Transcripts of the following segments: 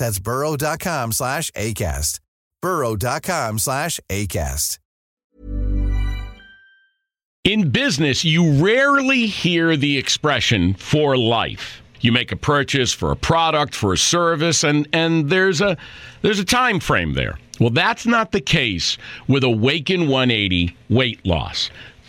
That's burrow.com slash ACAST. burrow.com slash ACAST. In business, you rarely hear the expression for life. You make a purchase for a product, for a service, and, and there's a there's a time frame there. Well, that's not the case with Awaken 180 weight loss.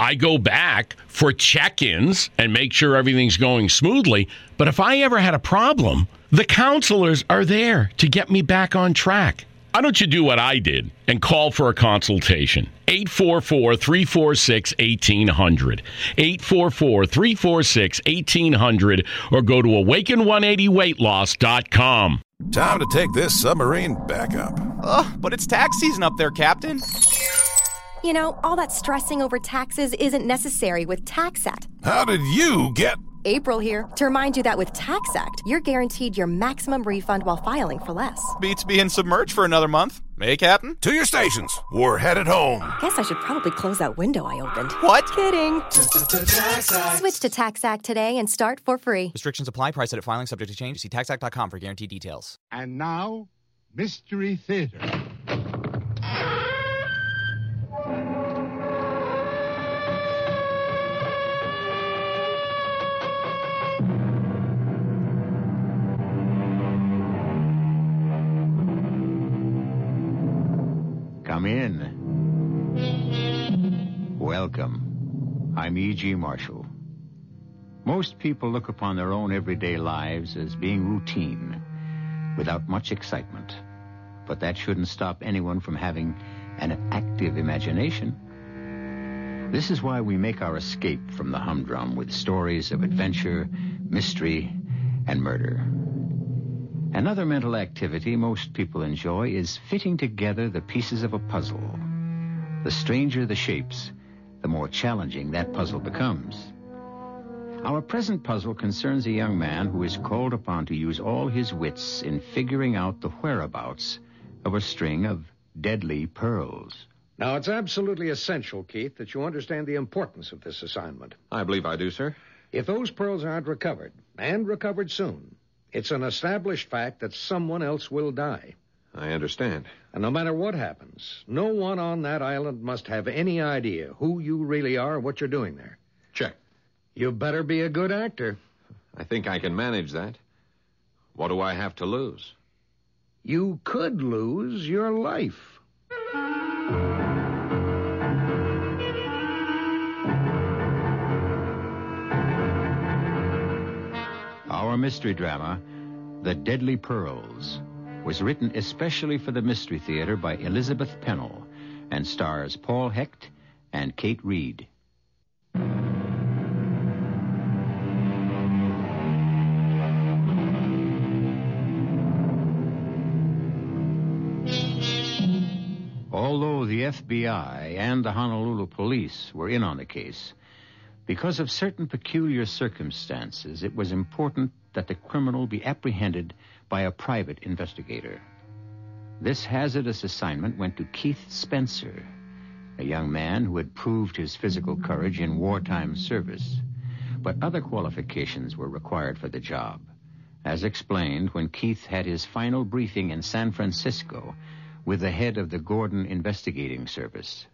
I go back for check ins and make sure everything's going smoothly. But if I ever had a problem, the counselors are there to get me back on track. Why don't you do what I did and call for a consultation? 844 346 1800. 844 346 1800 or go to awaken180weightloss.com. Time to take this submarine back up. Ugh, but it's tax season up there, Captain. You know, all that stressing over taxes isn't necessary with TaxAct. How did you get. April here to remind you that with TaxAct, you're guaranteed your maximum refund while filing for less. Beats being submerged for another month. Hey, Captain? To your stations. We're headed home. Guess I should probably close that window I opened. What? Kidding. Switch to TaxAct today and start for free. Restrictions apply. Price edit filing subject to change. See taxact.com for guaranteed details. And now, Mystery Theater. Welcome. I'm E.G. Marshall. Most people look upon their own everyday lives as being routine, without much excitement. But that shouldn't stop anyone from having an active imagination. This is why we make our escape from the humdrum with stories of adventure, mystery, and murder. Another mental activity most people enjoy is fitting together the pieces of a puzzle. The stranger the shapes, the more challenging that puzzle becomes. Our present puzzle concerns a young man who is called upon to use all his wits in figuring out the whereabouts of a string of deadly pearls. Now, it's absolutely essential, Keith, that you understand the importance of this assignment. I believe I do, sir. If those pearls aren't recovered, and recovered soon, it's an established fact that someone else will die. I understand. And no matter what happens, no one on that island must have any idea who you really are or what you're doing there. Check. You better be a good actor. I think I can manage that. What do I have to lose? You could lose your life. Our mystery drama, The Deadly Pearls, was written especially for the Mystery Theater by Elizabeth Pennell and stars Paul Hecht and Kate Reid. Although the FBI and the Honolulu police were in on the case, because of certain peculiar circumstances, it was important that the criminal be apprehended by a private investigator. This hazardous assignment went to Keith Spencer, a young man who had proved his physical courage in wartime service. But other qualifications were required for the job, as explained when Keith had his final briefing in San Francisco with the head of the Gordon Investigating Service.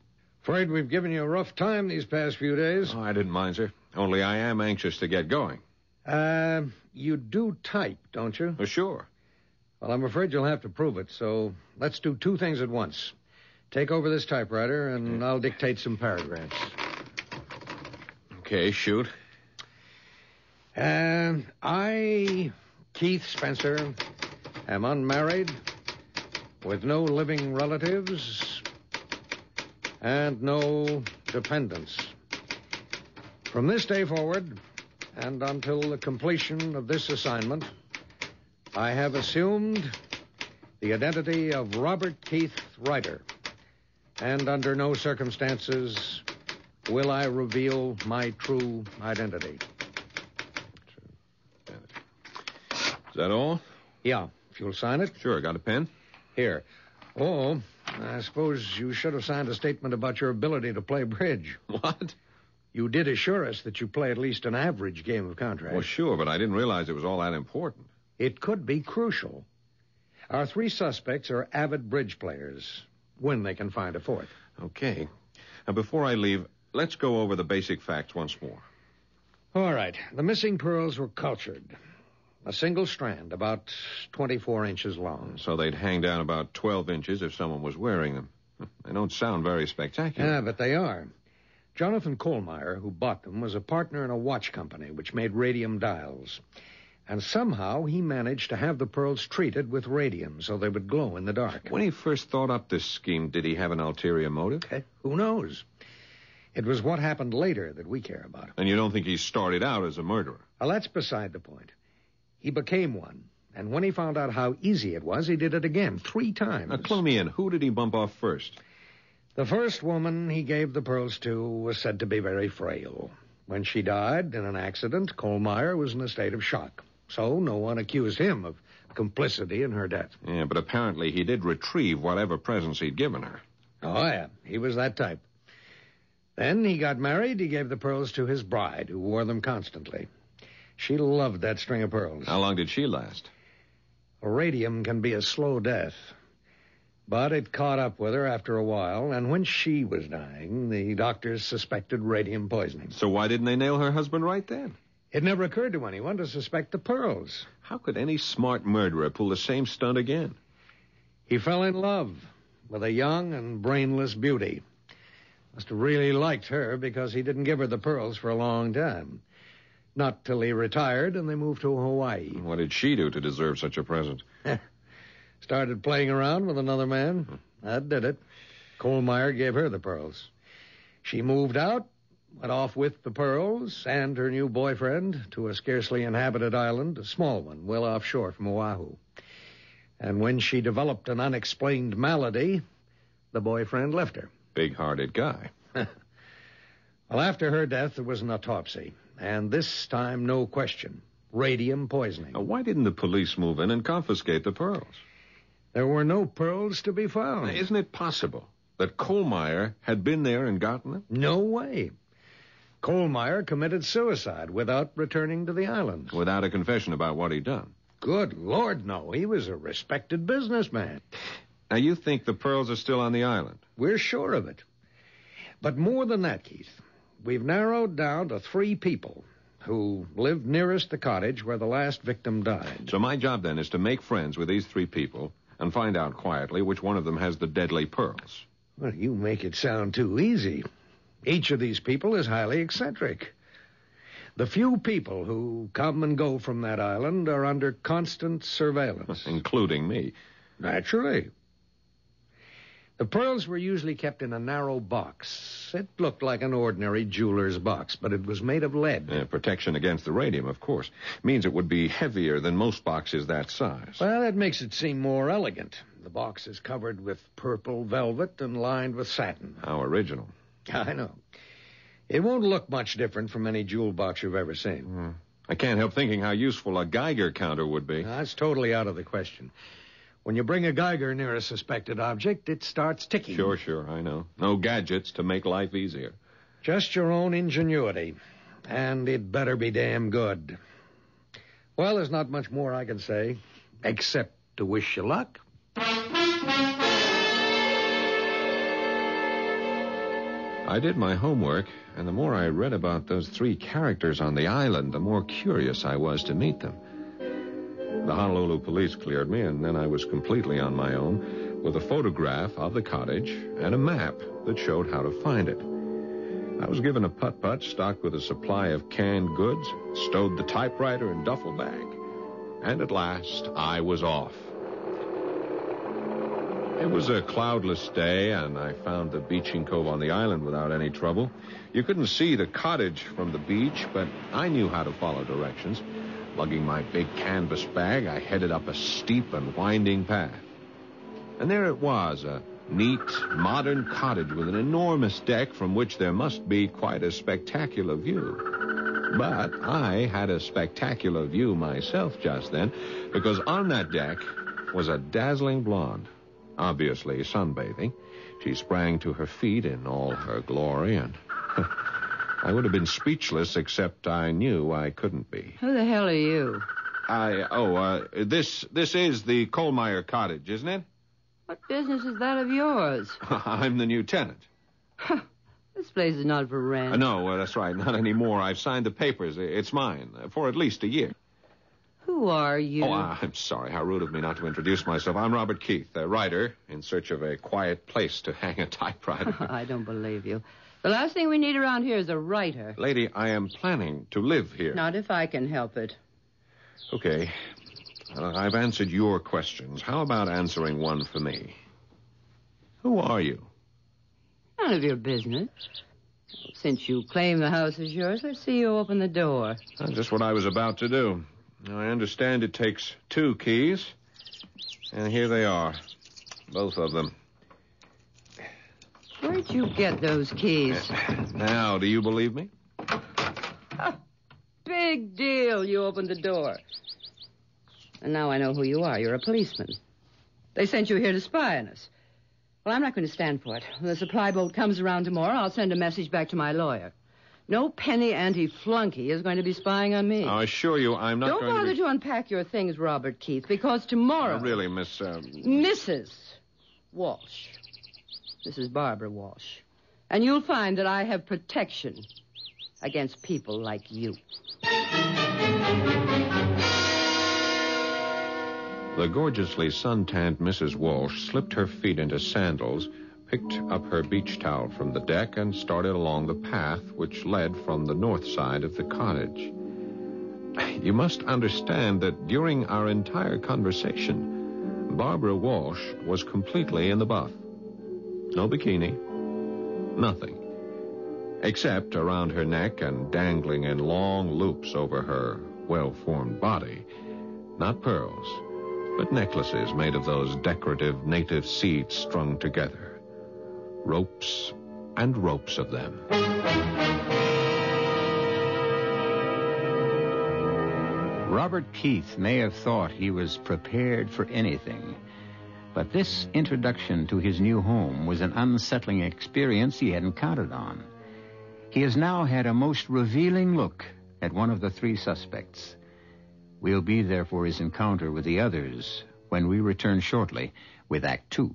Afraid we've given you a rough time these past few days. Oh, I didn't mind, sir. Only I am anxious to get going. Uh, you do type, don't you? Oh, sure. Well, I'm afraid you'll have to prove it, so let's do two things at once. Take over this typewriter, and I'll dictate some paragraphs. Okay, shoot. Uh, I, Keith Spencer, am unmarried, with no living relatives, and no dependents. From this day forward, and until the completion of this assignment, I have assumed the identity of Robert Keith Ryder, and under no circumstances will I reveal my true identity. Is that all? Yeah, if you'll sign it. Sure, got a pen? Here. Oh, I suppose you should have signed a statement about your ability to play bridge. What? You did assure us that you play at least an average game of contract. Well, sure, but I didn't realize it was all that important. It could be crucial. Our three suspects are avid bridge players, when they can find a fourth. Okay. Now, before I leave, let's go over the basic facts once more. All right. The missing pearls were cultured. A single strand, about 24 inches long. So they'd hang down about 12 inches if someone was wearing them. They don't sound very spectacular. Yeah, but they are. Jonathan Kohlmeyer, who bought them, was a partner in a watch company which made radium dials. And somehow he managed to have the pearls treated with radium so they would glow in the dark. When he first thought up this scheme, did he have an ulterior motive? Eh, who knows? It was what happened later that we care about. And you don't think he started out as a murderer? Well, that's beside the point. He became one. And when he found out how easy it was, he did it again, three times. Now, clue me in. Who did he bump off first? The first woman he gave the pearls to was said to be very frail. When she died in an accident, Kohlmeyer was in a state of shock. So no one accused him of complicity in her death. Yeah, but apparently he did retrieve whatever presents he'd given her. Oh, yeah. He was that type. Then he got married. He gave the pearls to his bride, who wore them constantly. She loved that string of pearls. How long did she last? Radium can be a slow death. But it caught up with her after a while, and when she was dying, the doctors suspected radium poisoning. So why didn't they nail her husband right then? It never occurred to anyone to suspect the pearls. How could any smart murderer pull the same stunt again? He fell in love with a young and brainless beauty. Must have really liked her because he didn't give her the pearls for a long time. Not till he retired and they moved to Hawaii. What did she do to deserve such a present? Started playing around with another man. Hmm. That did it. Kohlmeyer gave her the pearls. She moved out, went off with the pearls and her new boyfriend to a scarcely inhabited island, a small one, well offshore from Oahu. And when she developed an unexplained malady, the boyfriend left her. Big hearted guy. well, after her death, there was an autopsy. And this time, no question radium poisoning. Now, why didn't the police move in and confiscate the pearls? There were no pearls to be found. Now, isn't it possible that Kohlmeyer had been there and gotten them? No way. Kohlmeyer committed suicide without returning to the islands. Without a confession about what he'd done. Good Lord, no. He was a respected businessman. Now, you think the pearls are still on the island? We're sure of it. But more than that, Keith, we've narrowed down to three people who lived nearest the cottage where the last victim died. So my job then is to make friends with these three people and find out quietly which one of them has the deadly pearls. Well, you make it sound too easy. Each of these people is highly eccentric. The few people who come and go from that island are under constant surveillance. Including me. Naturally. The pearls were usually kept in a narrow box. It looked like an ordinary jeweler's box, but it was made of lead. Uh, protection against the radium, of course. Means it would be heavier than most boxes that size. Well, that makes it seem more elegant. The box is covered with purple velvet and lined with satin. How original. I know. It won't look much different from any jewel box you've ever seen. Mm. I can't help thinking how useful a Geiger counter would be. That's totally out of the question. When you bring a Geiger near a suspected object, it starts ticking. Sure, sure, I know. No gadgets to make life easier. Just your own ingenuity. And it better be damn good. Well, there's not much more I can say, except to wish you luck. I did my homework, and the more I read about those three characters on the island, the more curious I was to meet them. The Honolulu police cleared me, and then I was completely on my own with a photograph of the cottage and a map that showed how to find it. I was given a putt putt stocked with a supply of canned goods, stowed the typewriter and duffel bag, and at last I was off. It was a cloudless day, and I found the beaching cove on the island without any trouble. You couldn't see the cottage from the beach, but I knew how to follow directions. Lugging my big canvas bag, I headed up a steep and winding path. And there it was, a neat, modern cottage with an enormous deck from which there must be quite a spectacular view. But I had a spectacular view myself just then, because on that deck was a dazzling blonde obviously sunbathing. She sprang to her feet in all her glory, and I would have been speechless except I knew I couldn't be. Who the hell are you? I oh, uh, this this is the Kohlmeyer cottage, isn't it? What business is that of yours? I'm the new tenant. this place is not for rent. Uh, no, uh, that's right, not anymore. I've signed the papers. It's mine uh, for at least a year. Who are you? Oh, I'm sorry. How rude of me not to introduce myself. I'm Robert Keith, a writer in search of a quiet place to hang a typewriter. I don't believe you. The last thing we need around here is a writer. Lady, I am planning to live here. Not if I can help it. Okay. Uh, I've answered your questions. How about answering one for me? Who are you? None of your business. Since you claim the house is yours, let's see you open the door. That's just what I was about to do. I understand it takes two keys. And here they are. Both of them. Where'd you get those keys? Now, do you believe me? Big deal. You opened the door. And now I know who you are. You're a policeman. They sent you here to spy on us. Well, I'm not going to stand for it. When the supply boat comes around tomorrow, I'll send a message back to my lawyer. No penny ante flunky is going to be spying on me. I assure you, I'm not Don't going bother to. Be... to unpack your things, Robert Keith, because tomorrow. Really, Miss. Uh... Mrs. Walsh. Mrs. Barbara Walsh. And you'll find that I have protection against people like you. The gorgeously suntanned Mrs. Walsh slipped her feet into sandals picked up her beach towel from the deck and started along the path which led from the north side of the cottage. You must understand that during our entire conversation, Barbara Walsh was completely in the buff. No bikini, nothing. Except around her neck and dangling in long loops over her well formed body. Not pearls, but necklaces made of those decorative native seeds strung together ropes and ropes of them. Robert Keith may have thought he was prepared for anything, but this introduction to his new home was an unsettling experience he hadn't counted on. He has now had a most revealing look at one of the three suspects. We'll be there for his encounter with the others when we return shortly with Act Two.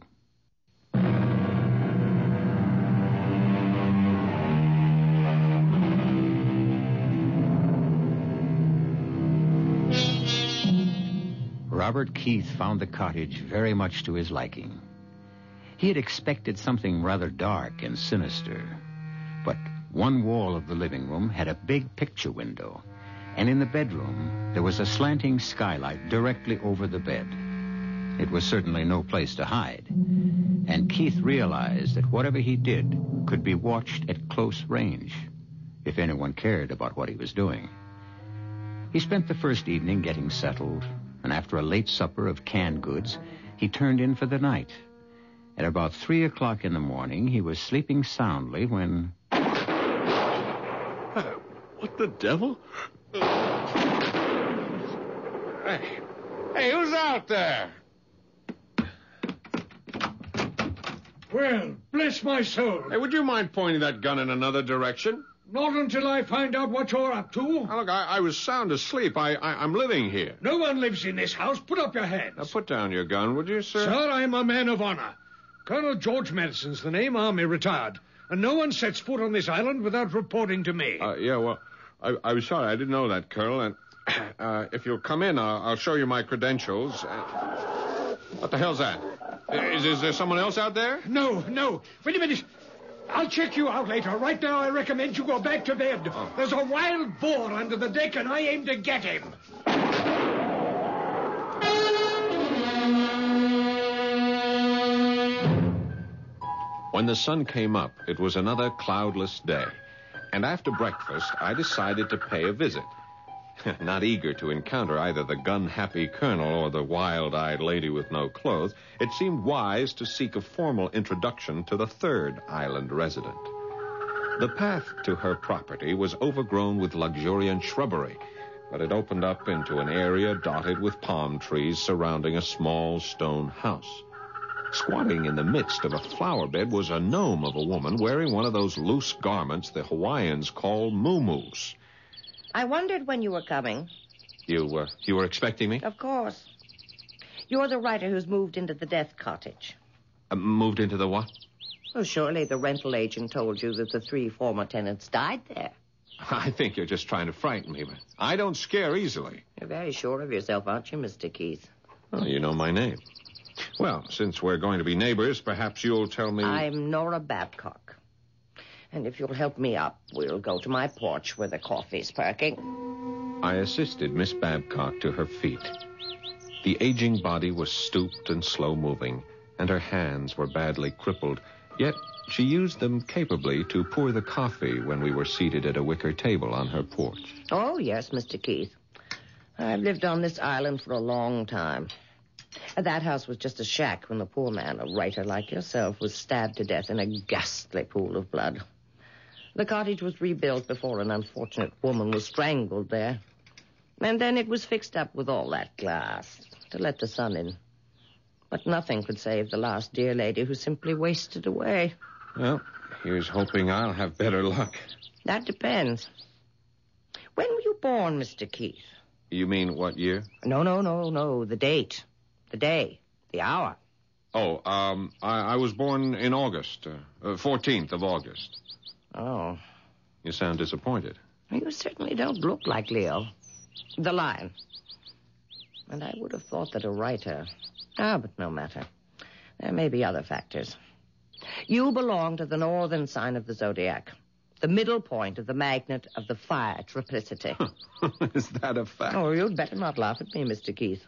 Robert Keith found the cottage very much to his liking. He had expected something rather dark and sinister, but one wall of the living room had a big picture window, and in the bedroom there was a slanting skylight directly over the bed. It was certainly no place to hide, and Keith realized that whatever he did could be watched at close range, if anyone cared about what he was doing. He spent the first evening getting settled, and after a late supper of canned goods, he turned in for the night. At about three o'clock in the morning, he was sleeping soundly when. What the devil? Hey, hey, who's out there? Well, bless my soul. Hey, would you mind pointing that gun in another direction? Not until I find out what you're up to. Now, look, I, I was sound asleep. I, I, I'm living here. No one lives in this house. Put up your hands. Now, put down your gun, would you, sir? Sir, I'm a man of honor. Colonel George Madison's the name, Army retired. And no one sets foot on this island without reporting to me. Uh, yeah, well, I, I was sorry. I didn't know that, Colonel. And uh, if you'll come in, I'll, I'll show you my credentials. Uh, what the hell's that? Is, is there someone else out there? No, no. Wait a minute. I'll check you out later. Right now, I recommend you go back to bed. Oh. There's a wild boar under the deck, and I aim to get him. When the sun came up, it was another cloudless day. And after breakfast, I decided to pay a visit. Not eager to encounter either the gun happy colonel or the wild eyed lady with no clothes, it seemed wise to seek a formal introduction to the third island resident. The path to her property was overgrown with luxuriant shrubbery, but it opened up into an area dotted with palm trees surrounding a small stone house. Squatting in the midst of a flower bed was a gnome of a woman wearing one of those loose garments the Hawaiians call muumuus. I wondered when you were coming. You were you were expecting me? Of course. You're the writer who's moved into the death cottage. Uh, moved into the what? Well, surely the rental agent told you that the three former tenants died there. I think you're just trying to frighten me, but I don't scare easily. You're very sure of yourself, aren't you, Mr. Keith? Oh, you know my name. Well, since we're going to be neighbors, perhaps you'll tell me. I'm Nora Babcock. And if you'll help me up, we'll go to my porch where the coffee's perking. I assisted Miss Babcock to her feet. The aging body was stooped and slow moving, and her hands were badly crippled, yet she used them capably to pour the coffee when we were seated at a wicker table on her porch. Oh, yes, Mr. Keith. I've lived on this island for a long time. That house was just a shack when the poor man, a writer like yourself, was stabbed to death in a ghastly pool of blood. The cottage was rebuilt before an unfortunate woman was strangled there. And then it was fixed up with all that glass to let the sun in. But nothing could save the last dear lady who simply wasted away. Well, here's hoping I'll have better luck. That depends. When were you born, Mr. Keith? You mean what year? No, no, no, no. The date, the day, the hour. Oh, um, I, I was born in August, uh, uh, 14th of August. Oh. You sound disappointed. You certainly don't look like Leo. The lion. And I would have thought that a writer. Ah, but no matter. There may be other factors. You belong to the northern sign of the zodiac, the middle point of the magnet of the fire triplicity. Is that a fact? Oh, you'd better not laugh at me, Mr. Keith.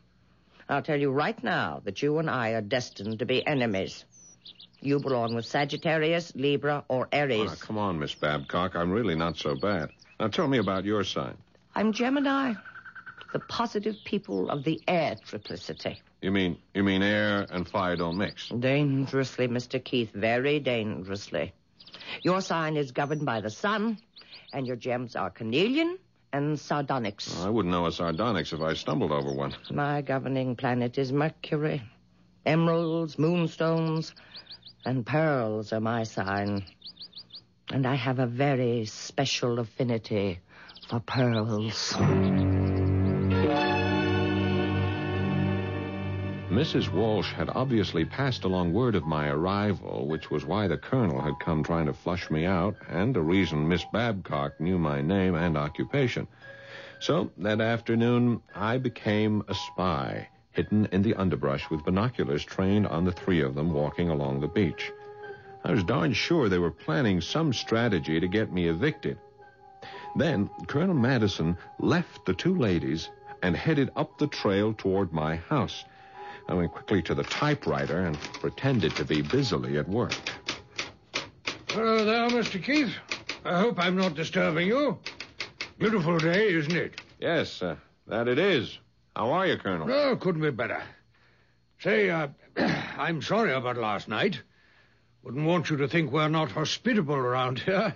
I'll tell you right now that you and I are destined to be enemies. You belong with Sagittarius, Libra, or Aries. Oh, come on, Miss Babcock. I'm really not so bad. Now tell me about your sign. I'm Gemini, the positive people of the air triplicity. You mean you mean air and fire don't mix? Dangerously, Mr. Keith, very dangerously. Your sign is governed by the sun, and your gems are carnelian and sardonyx. I wouldn't know a sardonyx if I stumbled over one. My governing planet is Mercury. Emeralds, moonstones, and pearls are my sign. And I have a very special affinity for pearls. Mrs. Walsh had obviously passed along word of my arrival, which was why the colonel had come trying to flush me out, and a reason Miss Babcock knew my name and occupation. So that afternoon, I became a spy, hidden in the underbrush with binoculars trained on the three of them walking along the beach. I was darn sure they were planning some strategy to get me evicted. Then Colonel Madison left the two ladies and headed up the trail toward my house. I went quickly to the typewriter and pretended to be busily at work. Hello there, Mr. Keith. I hope I'm not disturbing you. Beautiful day, isn't it? Yes, uh, that it is. How are you, Colonel? Oh, couldn't be better. Say, uh, I'm sorry about last night. Wouldn't want you to think we're not hospitable around here.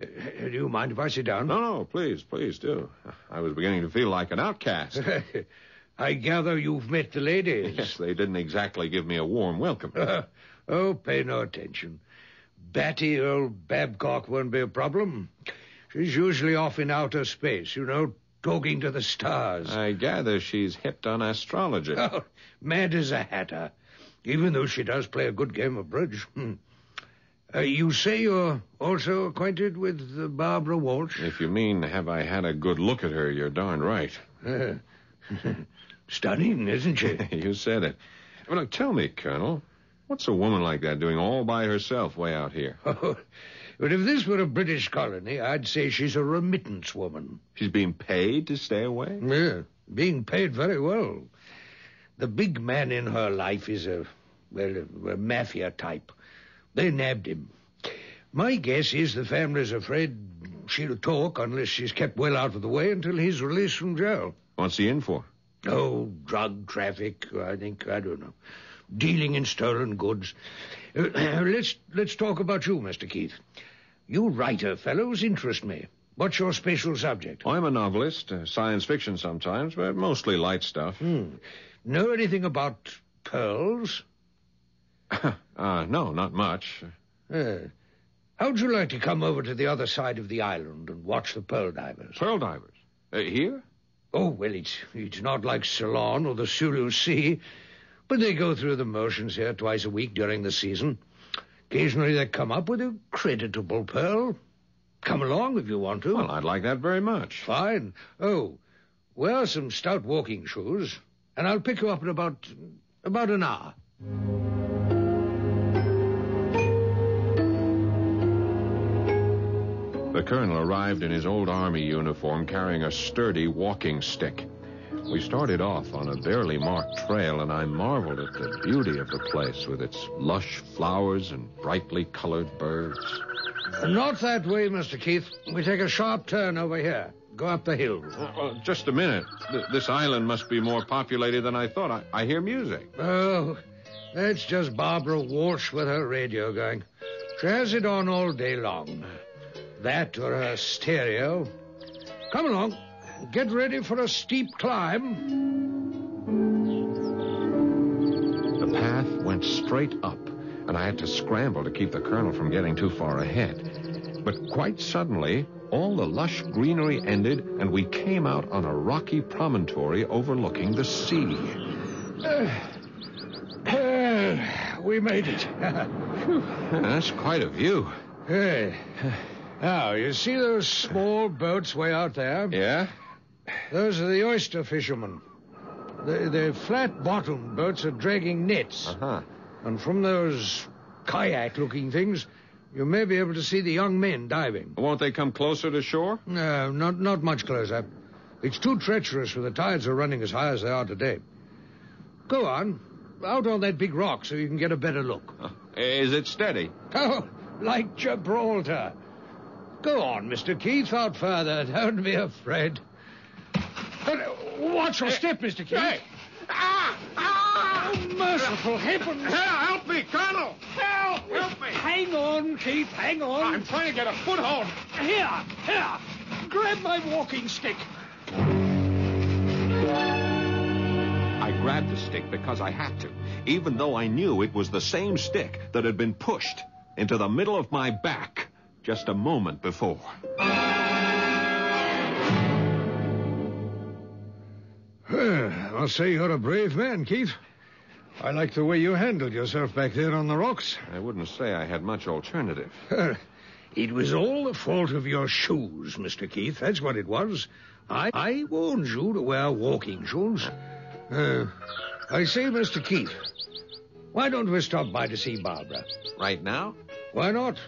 Uh, do you mind if I sit down? No, no, please, please do. I was beginning to feel like an outcast. I gather you've met the ladies. Yes, they didn't exactly give me a warm welcome. oh, pay no attention. Batty old Babcock won't be a problem. She's usually off in outer space, you know, talking to the stars. I gather she's hit on astrology. Oh, mad as a hatter, even though she does play a good game of bridge. Hmm. Uh, you say you're also acquainted with uh, Barbara Walsh? If you mean, have I had a good look at her, you're darn right. Uh, stunning, isn't she? you said it. Well, now, tell me, Colonel, what's a woman like that doing all by herself way out here? Oh, but if this were a British colony, I'd say she's a remittance woman. She's being paid to stay away? Yeah, being paid very well. The big man in her life is a, well, a, a mafia type. They nabbed him. My guess is the family's afraid she'll talk unless she's kept well out of the way until he's released from jail. What's he in for? Oh, drug traffic, I think. I don't know. Dealing in stolen goods. Uh, let's let's talk about you, Mr. Keith. You writer fellows interest me. What's your special subject? I'm a novelist, uh, science fiction sometimes, but mostly light stuff. Hmm. Know anything about pearls? uh, no, not much. Uh, how'd you like to come over to the other side of the island and watch the pearl divers? Pearl divers? Uh, here? Oh, well, it's, it's not like Ceylon or the Sulu Sea, but they go through the motions here twice a week during the season. Occasionally they come up with a creditable pearl. Come along if you want to. Well, I'd like that very much. Fine. Oh, wear some stout walking shoes, and I'll pick you up in about about an hour. The colonel arrived in his old army uniform carrying a sturdy walking stick. We started off on a barely marked trail, and I marveled at the beauty of the place with its lush flowers and brightly colored birds. Not that way, Mr. Keith. We take a sharp turn over here. Go up the hill. Uh, just a minute. Th- this island must be more populated than I thought. I, I hear music. Oh, that's just Barbara Walsh with her radio going. She has it on all day long. That or her stereo. Come along. Get ready for a steep climb. The path went straight up, and I had to scramble to keep the colonel from getting too far ahead. But quite suddenly, all the lush greenery ended, and we came out on a rocky promontory overlooking the sea. Uh, uh, we made it. That's quite a view. Hey. Now, you see those small boats way out there? Yeah? Those are the oyster fishermen. The, the flat-bottomed boats are dragging nets. Uh-huh. And from those kayak-looking things, you may be able to see the young men diving. Won't they come closer to shore? No, not, not much closer. It's too treacherous for the tides are running as high as they are today. Go on. Out on that big rock so you can get a better look. Uh, is it steady? Oh, like Gibraltar. Go on, Mr. Keith, out further. Don't be afraid. But, watch your step, Mr. Keith. Hey. Ah! Ah! Oh, merciful heavens. Help me, Colonel! Help! Help me! Hang on, Keith, hang on. I'm trying to get a foothold. Here, here. Grab my walking stick. I grabbed the stick because I had to, even though I knew it was the same stick that had been pushed into the middle of my back just a moment before. I'll say you're a brave man, Keith. I like the way you handled yourself back there on the rocks. I wouldn't say I had much alternative. it was all the fault of your shoes, Mr. Keith. That's what it was. I, I warned you to wear walking shoes. Uh, I say, Mr. Keith, why don't we stop by to see Barbara? Right now? Why not?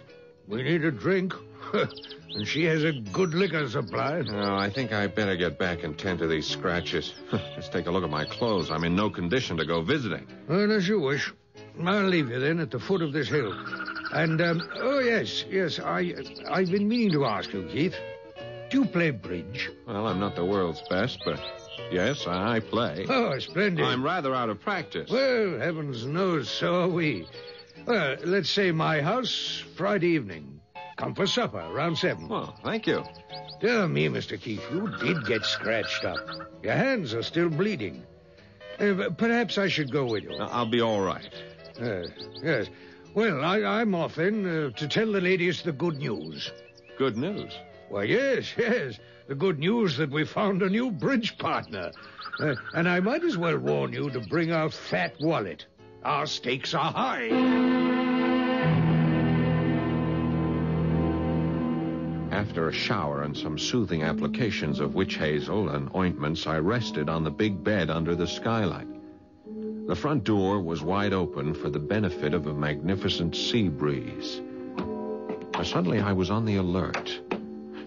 We need a drink. and she has a good liquor supply. Oh, I think I better get back and tend to these scratches. Just take a look at my clothes. I'm in no condition to go visiting. Well, as you wish. I'll leave you then at the foot of this hill. And, um, oh, yes, yes, I, I've been meaning to ask you, Keith. Do you play bridge? Well, I'm not the world's best, but Yes, I play. Oh, splendid. I'm rather out of practice. Well, heavens knows, so are we. Well, let's say my house, Friday evening. Come for supper, around seven. Well, thank you. Dear me, Mr. Keith, you did get scratched up. Your hands are still bleeding. Uh, perhaps I should go with you. I'll be all right. Uh, yes. Well, I, am off then uh, to tell the ladies the good news. Good news? Why, yes, yes. The good news that we found a new bridge partner. Uh, and I might as well warn you to bring our fat wallet. Our stakes are high. After a shower and some soothing applications of witch hazel and ointments, I rested on the big bed under the skylight. The front door was wide open for the benefit of a magnificent sea breeze. Suddenly, I was on the alert.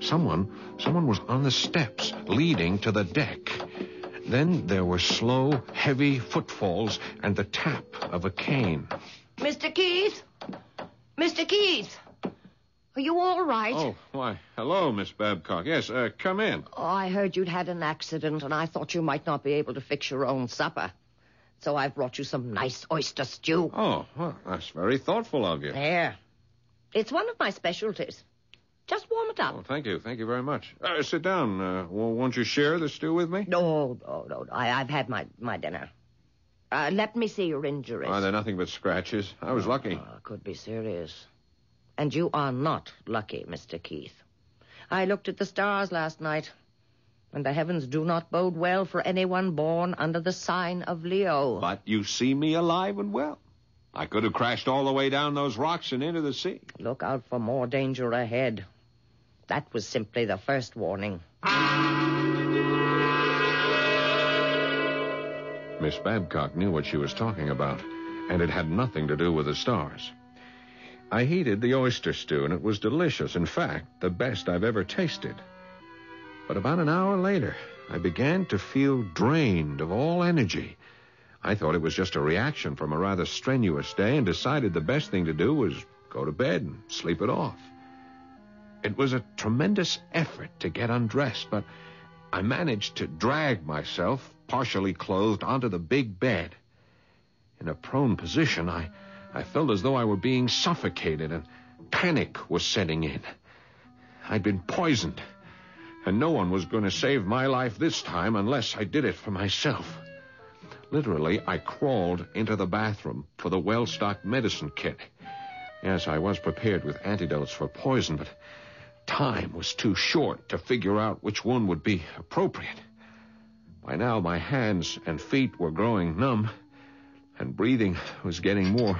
Someone, someone was on the steps leading to the deck. Then there were slow, heavy footfalls and the tap of a cane. Mr. Keith? Mr. Keith? Are you all right? Oh, why, hello, Miss Babcock. Yes, uh, come in. Oh, I heard you'd had an accident, and I thought you might not be able to fix your own supper. So I've brought you some nice oyster stew. Oh, well, that's very thoughtful of you. There. It's one of my specialties. Just warm it up. Oh, thank you. Thank you very much. Uh, sit down. Uh, won't you share the stew with me? No, no, no. I, have had my, my dinner. Uh, let me see your injuries. Oh, they're nothing but scratches. I was lucky. Oh, could be serious. And you are not lucky, Mr. Keith. I looked at the stars last night and the heavens do not bode well for anyone born under the sign of Leo. But you see me alive and well. I could have crashed all the way down those rocks and into the sea. Look out for more danger ahead. That was simply the first warning. Miss Babcock knew what she was talking about, and it had nothing to do with the stars. I heated the oyster stew, and it was delicious. In fact, the best I've ever tasted. But about an hour later, I began to feel drained of all energy. I thought it was just a reaction from a rather strenuous day and decided the best thing to do was go to bed and sleep it off. It was a tremendous effort to get undressed, but I managed to drag myself, partially clothed, onto the big bed. In a prone position, I, I felt as though I were being suffocated and panic was setting in. I'd been poisoned and no one was going to save my life this time unless I did it for myself. Literally, I crawled into the bathroom for the well stocked medicine kit. Yes, I was prepared with antidotes for poison, but time was too short to figure out which one would be appropriate. By now, my hands and feet were growing numb, and breathing was getting more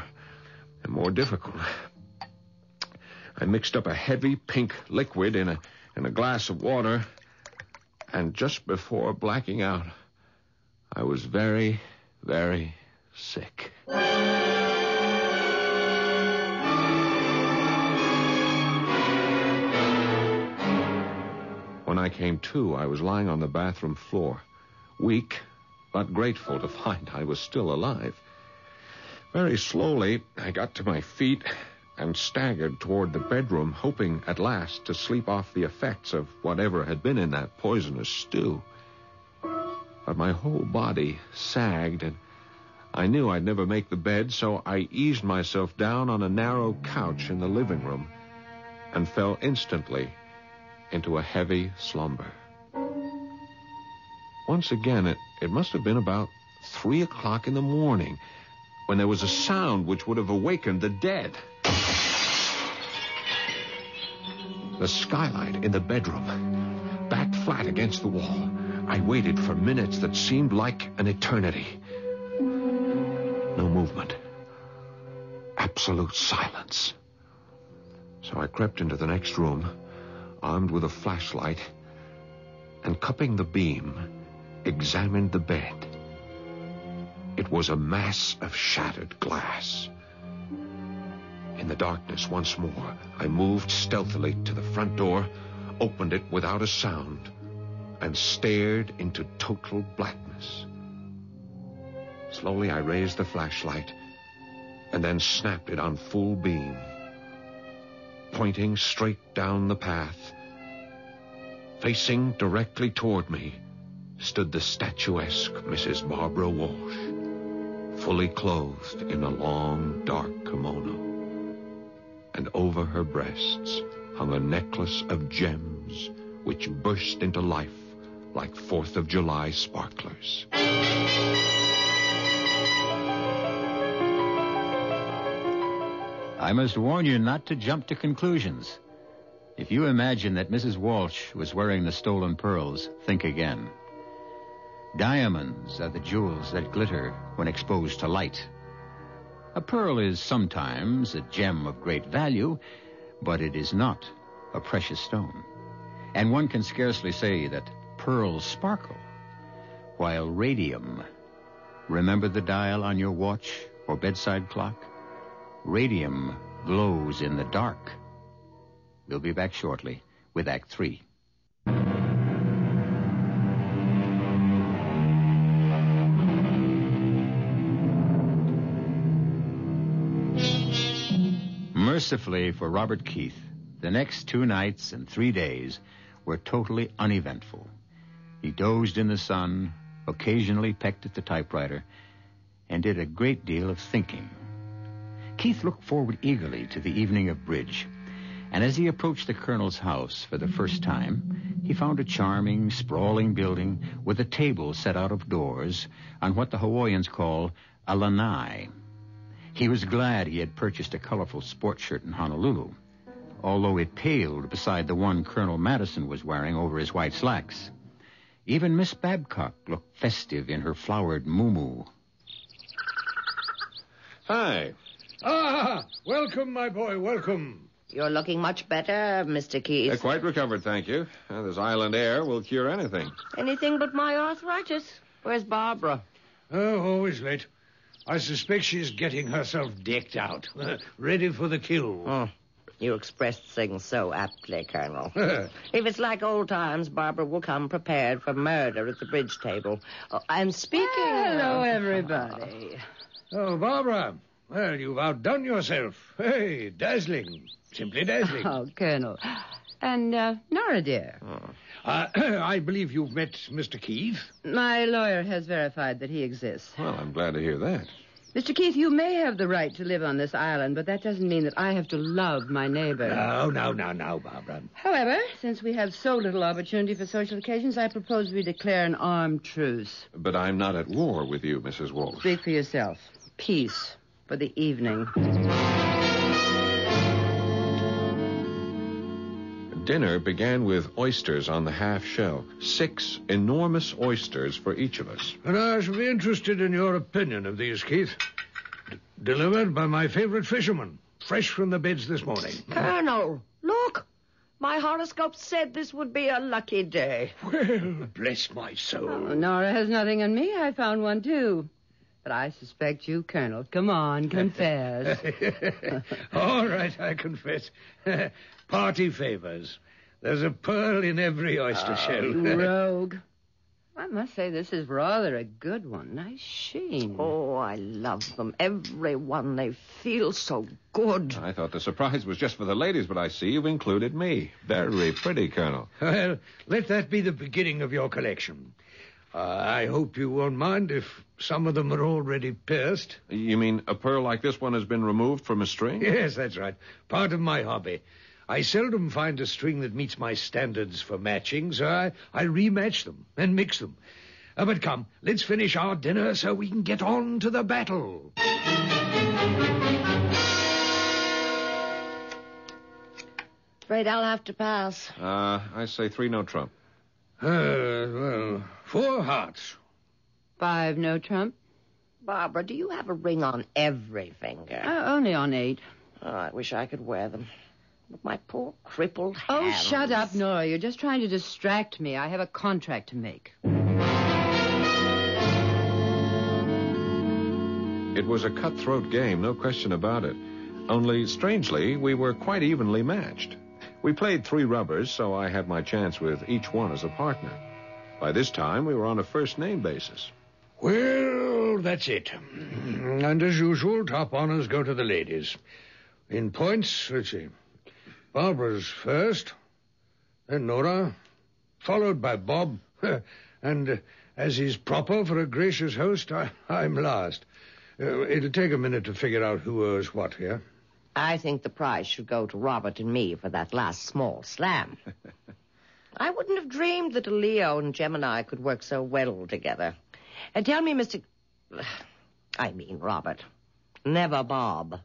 and more difficult. I mixed up a heavy pink liquid in a in a glass of water, and just before blacking out, I was very, very sick. When I came to, I was lying on the bathroom floor, weak, but grateful to find I was still alive. Very slowly, I got to my feet and staggered toward the bedroom, hoping at last to sleep off the effects of whatever had been in that poisonous stew. But my whole body sagged, and I knew I'd never make the bed, so I eased myself down on a narrow couch in the living room and fell instantly into a heavy slumber. Once again, it, it must have been about three o'clock in the morning when there was a sound which would have awakened the dead. The skylight in the bedroom, back flat against the wall. I waited for minutes that seemed like an eternity. No movement. Absolute silence. So I crept into the next room, armed with a flashlight, and cupping the beam, examined the bed. It was a mass of shattered glass. In the darkness once more, I moved stealthily to the front door, opened it without a sound, and stared into total blackness. Slowly, I raised the flashlight and then snapped it on full beam, pointing straight down the path. Facing directly toward me stood the statuesque Mrs. Barbara Walsh, fully clothed in a long, dark kimono. And over her breasts hung a necklace of gems which burst into life like Fourth of July sparklers. I must warn you not to jump to conclusions. If you imagine that Mrs. Walsh was wearing the stolen pearls, think again. Diamonds are the jewels that glitter when exposed to light. A pearl is sometimes a gem of great value, but it is not a precious stone. And one can scarcely say that pearls sparkle, while radium. Remember the dial on your watch or bedside clock? Radium glows in the dark. We'll be back shortly with Act Three. Mercifully for Robert Keith, the next two nights and three days were totally uneventful. He dozed in the sun, occasionally pecked at the typewriter, and did a great deal of thinking. Keith looked forward eagerly to the evening of bridge, and as he approached the colonel's house for the first time, he found a charming, sprawling building with a table set out of doors on what the Hawaiians call a lanai. He was glad he had purchased a colorful sport shirt in Honolulu, although it paled beside the one Colonel Madison was wearing over his white slacks. Even Miss Babcock looked festive in her flowered muumuu. Hi. Ah, welcome, my boy, welcome. You're looking much better, Mr. Keith. Uh, quite recovered, thank you. Uh, this island air will cure anything. Anything but my arthritis. Where's Barbara? Oh, always late. I suspect she's getting herself decked out, ready for the kill. Oh, you expressed things so aptly, Colonel. if it's like old times, Barbara will come prepared for murder at the bridge table. Oh, and speaking. Hello, of... everybody. Oh, Barbara. Well, you've outdone yourself. Hey, dazzling. Simply dazzling. Oh, Colonel. And, uh, Nora, dear. Oh. Uh, I believe you've met Mr. Keith. My lawyer has verified that he exists. Well, I'm glad to hear that. Mr. Keith, you may have the right to live on this island, but that doesn't mean that I have to love my neighbor. No, no, no, no, Barbara. However, since we have so little opportunity for social occasions, I propose we declare an armed truce. But I'm not at war with you, Mrs. Walsh. Speak for yourself. Peace for the evening. Dinner began with oysters on the half shell. Six enormous oysters for each of us. And I shall be interested in your opinion of these, Keith. D- delivered by my favorite fisherman, fresh from the beds this morning. Colonel, look. My horoscope said this would be a lucky day. Well, bless my soul. Oh, Nora has nothing on me. I found one, too. But I suspect you, Colonel. Come on, confess. All right, I confess. Party favors. There's a pearl in every oyster oh, shell. you rogue. I must say this is rather a good one. Nice sheen. Oh, I love them. Every one. They feel so good. I thought the surprise was just for the ladies, but I see you've included me. Very pretty, Colonel. Well, let that be the beginning of your collection. Uh, I hope you won't mind if some of them are already pierced. You mean a pearl like this one has been removed from a string? Yes, that's right. Part of my hobby. I seldom find a string that meets my standards for matching, so I, I rematch them and mix them. Uh, but come, let's finish our dinner so we can get on to the battle. Afraid I'll have to pass. Uh, I say three no trump. Uh, well, four hearts. Five no trump. Barbara, do you have a ring on every finger? Uh, only on eight. Oh, I wish I could wear them. But my poor crippled Oh, shut up, Nora. You're just trying to distract me. I have a contract to make. It was a cutthroat game, no question about it. Only, strangely, we were quite evenly matched. We played three rubbers, so I had my chance with each one as a partner. By this time, we were on a first name basis. Well, that's it. And as usual, top honors go to the ladies. In points, let's see. Barbara's first, then Nora, followed by Bob, and uh, as is proper for a gracious host, I, I'm last. Uh, it'll take a minute to figure out who owes what here. I think the prize should go to Robert and me for that last small slam. I wouldn't have dreamed that a Leo and Gemini could work so well together. And tell me, Mr. I mean, Robert. Never Bob.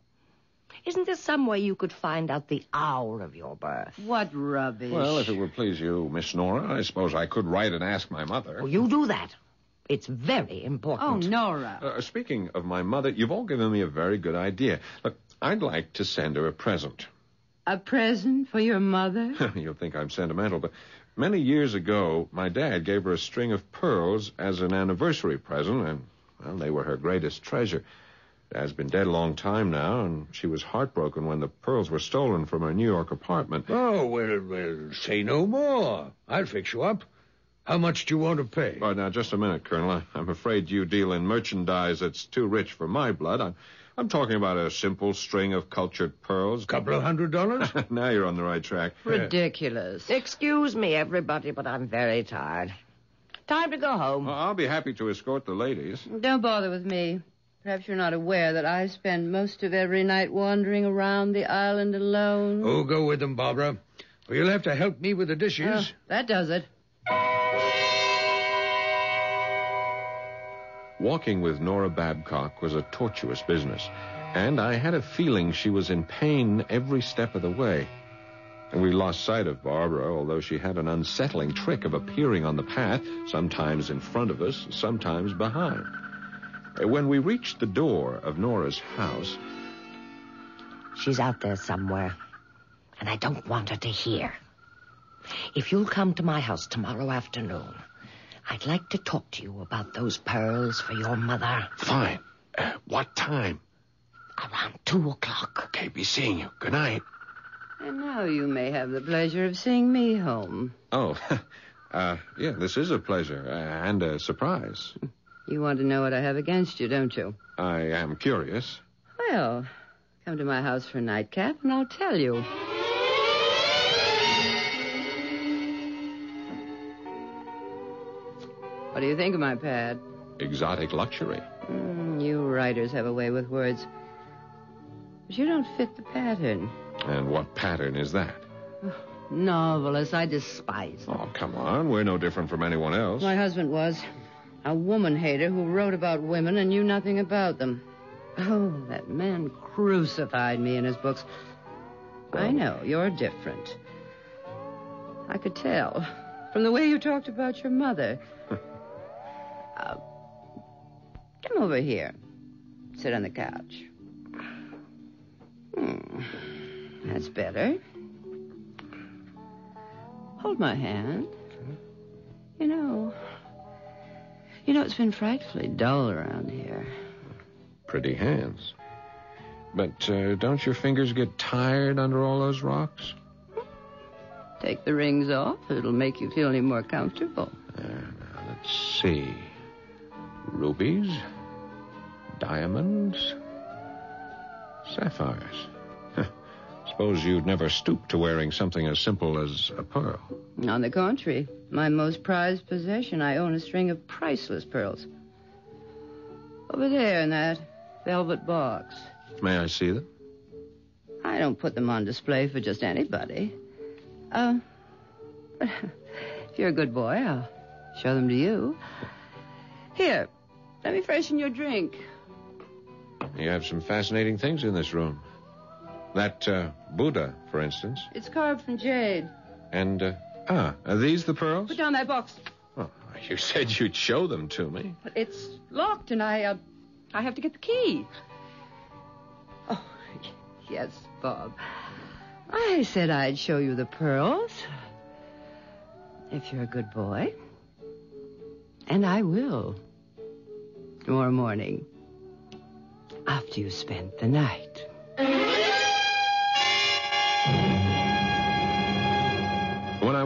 Isn't there some way you could find out the hour of your birth? What rubbish. Well, if it would please you, Miss Nora, I suppose I could write and ask my mother. Oh, you do that. It's very important. Oh, Nora. Uh, speaking of my mother, you've all given me a very good idea. Look, I'd like to send her a present. A present for your mother? You'll think I'm sentimental, but many years ago, my dad gave her a string of pearls as an anniversary present, and, well, they were her greatest treasure. Dad's been dead a long time now, and she was heartbroken when the pearls were stolen from her New York apartment. Oh, well, well, say no more. I'll fix you up. How much do you want to pay? Oh, now, just a minute, Colonel. I, I'm afraid you deal in merchandise that's too rich for my blood. I'm, I'm talking about a simple string of cultured pearls. A couple of hundred dollars? now you're on the right track. Ridiculous. Excuse me, everybody, but I'm very tired. Time to go home. Well, I'll be happy to escort the ladies. Don't bother with me. Perhaps you're not aware that I spend most of every night wandering around the island alone. Oh, go with them, Barbara. Or you'll have to help me with the dishes. Oh, that does it. Walking with Nora Babcock was a tortuous business, and I had a feeling she was in pain every step of the way. And we lost sight of Barbara, although she had an unsettling trick of appearing on the path, sometimes in front of us, sometimes behind. When we reached the door of Nora's house, She's out there somewhere, and I don't want her to hear. If you'll come to my house tomorrow afternoon, I'd like to talk to you about those pearls for your mother. Fine. Uh, what time? Around two o'clock. Okay, be seeing you. Good night. And now you may have the pleasure of seeing me home. Oh, uh, yeah, this is a pleasure uh, and a surprise. You want to know what I have against you, don't you? I am curious. Well, come to my house for a nightcap, and I'll tell you. What do you think of my pad? Exotic luxury. Mm, you writers have a way with words. But you don't fit the pattern. And what pattern is that? Novelist, I despise them. Oh, come on. We're no different from anyone else. My husband was. A woman hater who wrote about women and knew nothing about them. Oh, that man crucified me in his books. I know, you're different. I could tell from the way you talked about your mother. uh, come over here. Sit on the couch. Hmm. That's better. Hold my hand. You know, you know, it's been frightfully dull around here. Pretty hands. But uh, don't your fingers get tired under all those rocks? Take the rings off. It'll make you feel any more comfortable. Uh, now, let's see. Rubies, diamonds, sapphires. Suppose you'd never stoop to wearing something as simple as a pearl. On the contrary, my most prized possession, I own a string of priceless pearls. Over there in that velvet box. May I see them? I don't put them on display for just anybody. Uh, but if you're a good boy, I'll show them to you. Here, let me freshen your drink. You have some fascinating things in this room. That uh, Buddha, for instance. It's carved from jade. And, uh, ah, are these the pearls? Put down that box. Oh, you said you'd show them to me. But it's locked, and I, uh, I have to get the key. Oh, yes, Bob. I said I'd show you the pearls. If you're a good boy. And I will. Tomorrow morning. After you spent the night.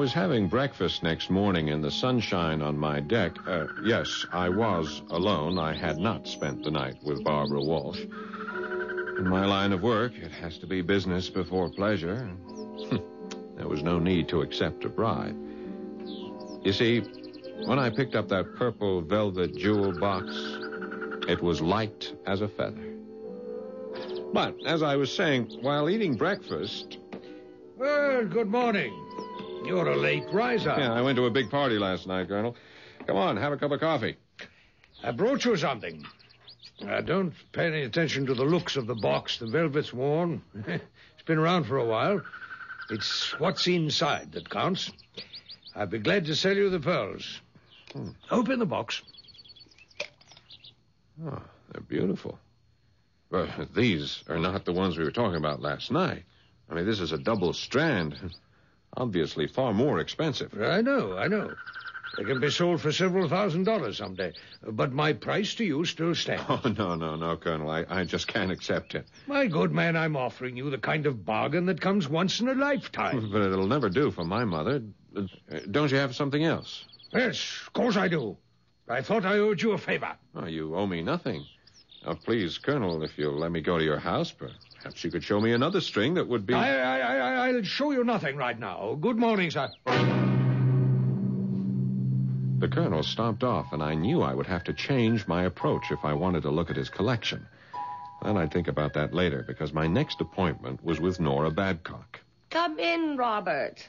Was having breakfast next morning in the sunshine on my deck, uh, yes, I was alone. I had not spent the night with Barbara Walsh. In my line of work, it has to be business before pleasure. there was no need to accept a bribe. You see, When I picked up that purple velvet jewel box, it was light as a feather. But, as I was saying, while eating breakfast. Well, good morning. You're a late riser. Yeah, I went to a big party last night, Colonel. Come on, have a cup of coffee. I brought you something. Uh, don't pay any attention to the looks of the box. The velvet's worn. it's been around for a while. It's what's inside that counts. I'd be glad to sell you the pearls. Hmm. Open the box. Oh, they're beautiful. Well, these are not the ones we were talking about last night. I mean, this is a double strand. Obviously far more expensive. I know, I know. They can be sold for several thousand dollars someday. But my price to you still stands. Oh, no, no, no, Colonel. I, I just can't accept it. My good man, I'm offering you the kind of bargain that comes once in a lifetime. But it'll never do for my mother. Uh, don't you have something else? Yes, of course I do. I thought I owed you a favor. Oh, you owe me nothing. Now, please, Colonel, if you'll let me go to your house, perhaps you could show me another string that would be. I, I, I, I'll show you nothing right now. Good morning, sir. The colonel stopped off, and I knew I would have to change my approach if I wanted to look at his collection. Then I'd think about that later, because my next appointment was with Nora Babcock. Come in, Robert.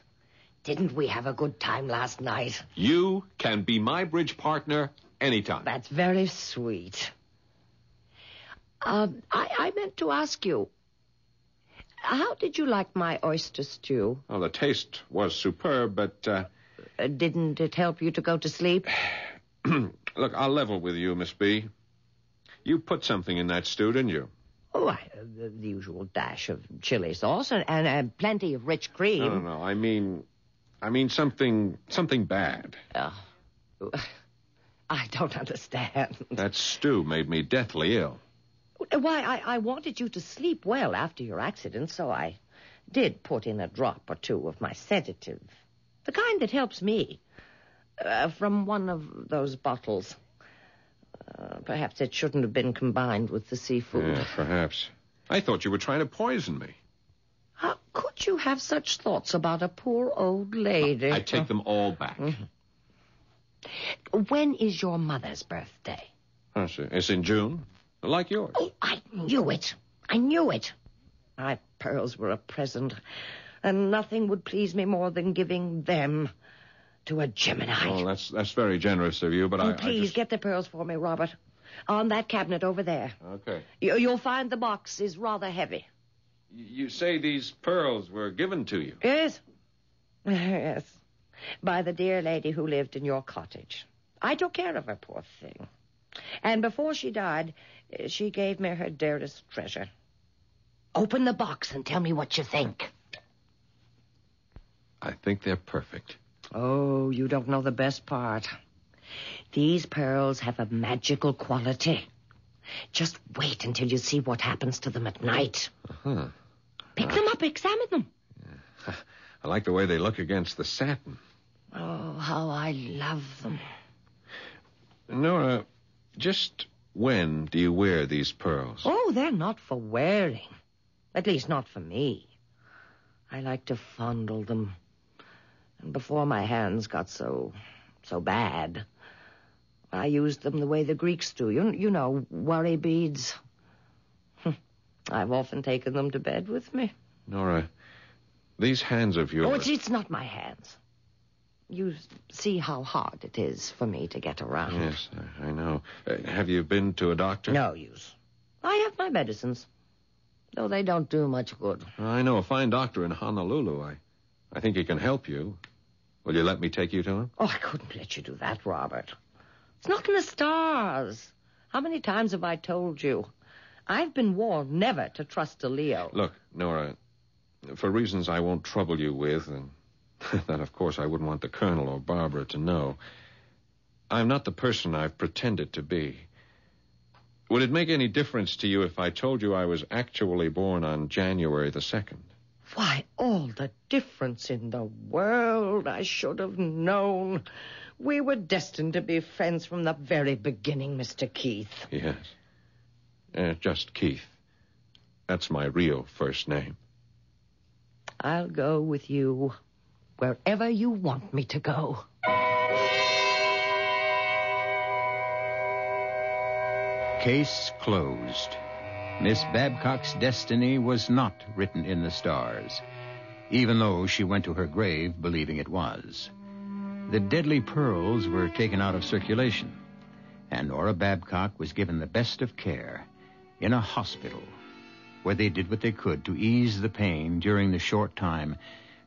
Didn't we have a good time last night? You can be my bridge partner anytime. That's very sweet. Uh, I, I meant to ask you, how did you like my oyster stew? Well, the taste was superb, but. Uh... Uh, didn't it help you to go to sleep? Look, I'll level with you, Miss B. You put something in that stew, didn't you? Oh, I, uh, the usual dash of chili sauce and, and uh, plenty of rich cream. No, no, no. I mean, I mean something, something bad. Uh, I don't understand. That stew made me deathly ill. Why, I, I wanted you to sleep well after your accident, so I did put in a drop or two of my sedative. The kind that helps me. Uh, from one of those bottles. Uh, perhaps it shouldn't have been combined with the seafood. Yeah, perhaps. I thought you were trying to poison me. How could you have such thoughts about a poor old lady? I take them all back. Mm-hmm. When is your mother's birthday? Oh, it's in June. Like yours. Oh, I knew it. I knew it. My pearls were a present, and nothing would please me more than giving them to a Gemini. Oh, that's that's very generous of you, but oh, I. Please I just... get the pearls for me, Robert. On that cabinet over there. Okay. You, will find the box is rather heavy. You say these pearls were given to you? Yes. Yes. By the dear lady who lived in your cottage. I took care of her, poor thing. And before she died, she gave me her dearest treasure. Open the box and tell me what you think. I think they're perfect. Oh, you don't know the best part. These pearls have a magical quality. Just wait until you see what happens to them at night. Uh-huh. Pick uh, them up, examine them. Yeah. I like the way they look against the satin. Oh, how I love them. Nora, just when do you wear these pearls? Oh, they're not for wearing. At least not for me. I like to fondle them. And before my hands got so so bad, I used them the way the Greeks do. You, you know, worry beads. Hm. I've often taken them to bed with me. Nora, these hands of oh, yours. Oh, it's, it's not my hands. You see how hard it is for me to get around. Yes, I know. Uh, have you been to a doctor? No use. I have my medicines, though they don't do much good. I know a fine doctor in Honolulu. I, I think he can help you. Will you let me take you to him? Oh, I couldn't let you do that, Robert. It's not in the stars. How many times have I told you? I've been warned never to trust a Leo. Look, Nora, for reasons I won't trouble you with, and that, of course, I wouldn't want the Colonel or Barbara to know. I'm not the person I've pretended to be. Would it make any difference to you if I told you I was actually born on January the 2nd? Why, all the difference in the world. I should have known. We were destined to be friends from the very beginning, Mr. Keith. Yes. Uh, just Keith. That's my real first name. I'll go with you wherever you want me to go. Case closed. Miss Babcock's destiny was not written in the stars, even though she went to her grave believing it was. The deadly pearls were taken out of circulation, and Nora Babcock was given the best of care in a hospital where they did what they could to ease the pain during the short time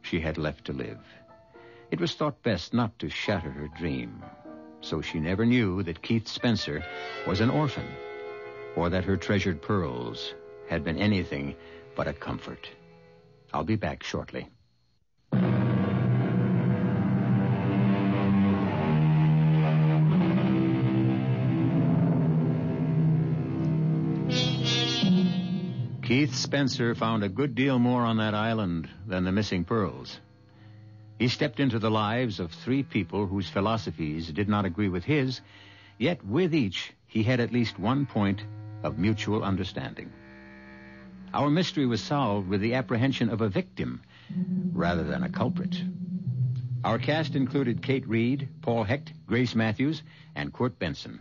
she had left to live. It was thought best not to shatter her dream, so she never knew that Keith Spencer was an orphan or that her treasured pearls had been anything but a comfort. I'll be back shortly. Keith Spencer found a good deal more on that island than the missing pearls. He stepped into the lives of three people whose philosophies did not agree with his, yet with each he had at least one point of mutual understanding. Our mystery was solved with the apprehension of a victim rather than a culprit. Our cast included Kate Reid, Paul Hecht, Grace Matthews, and Court Benson.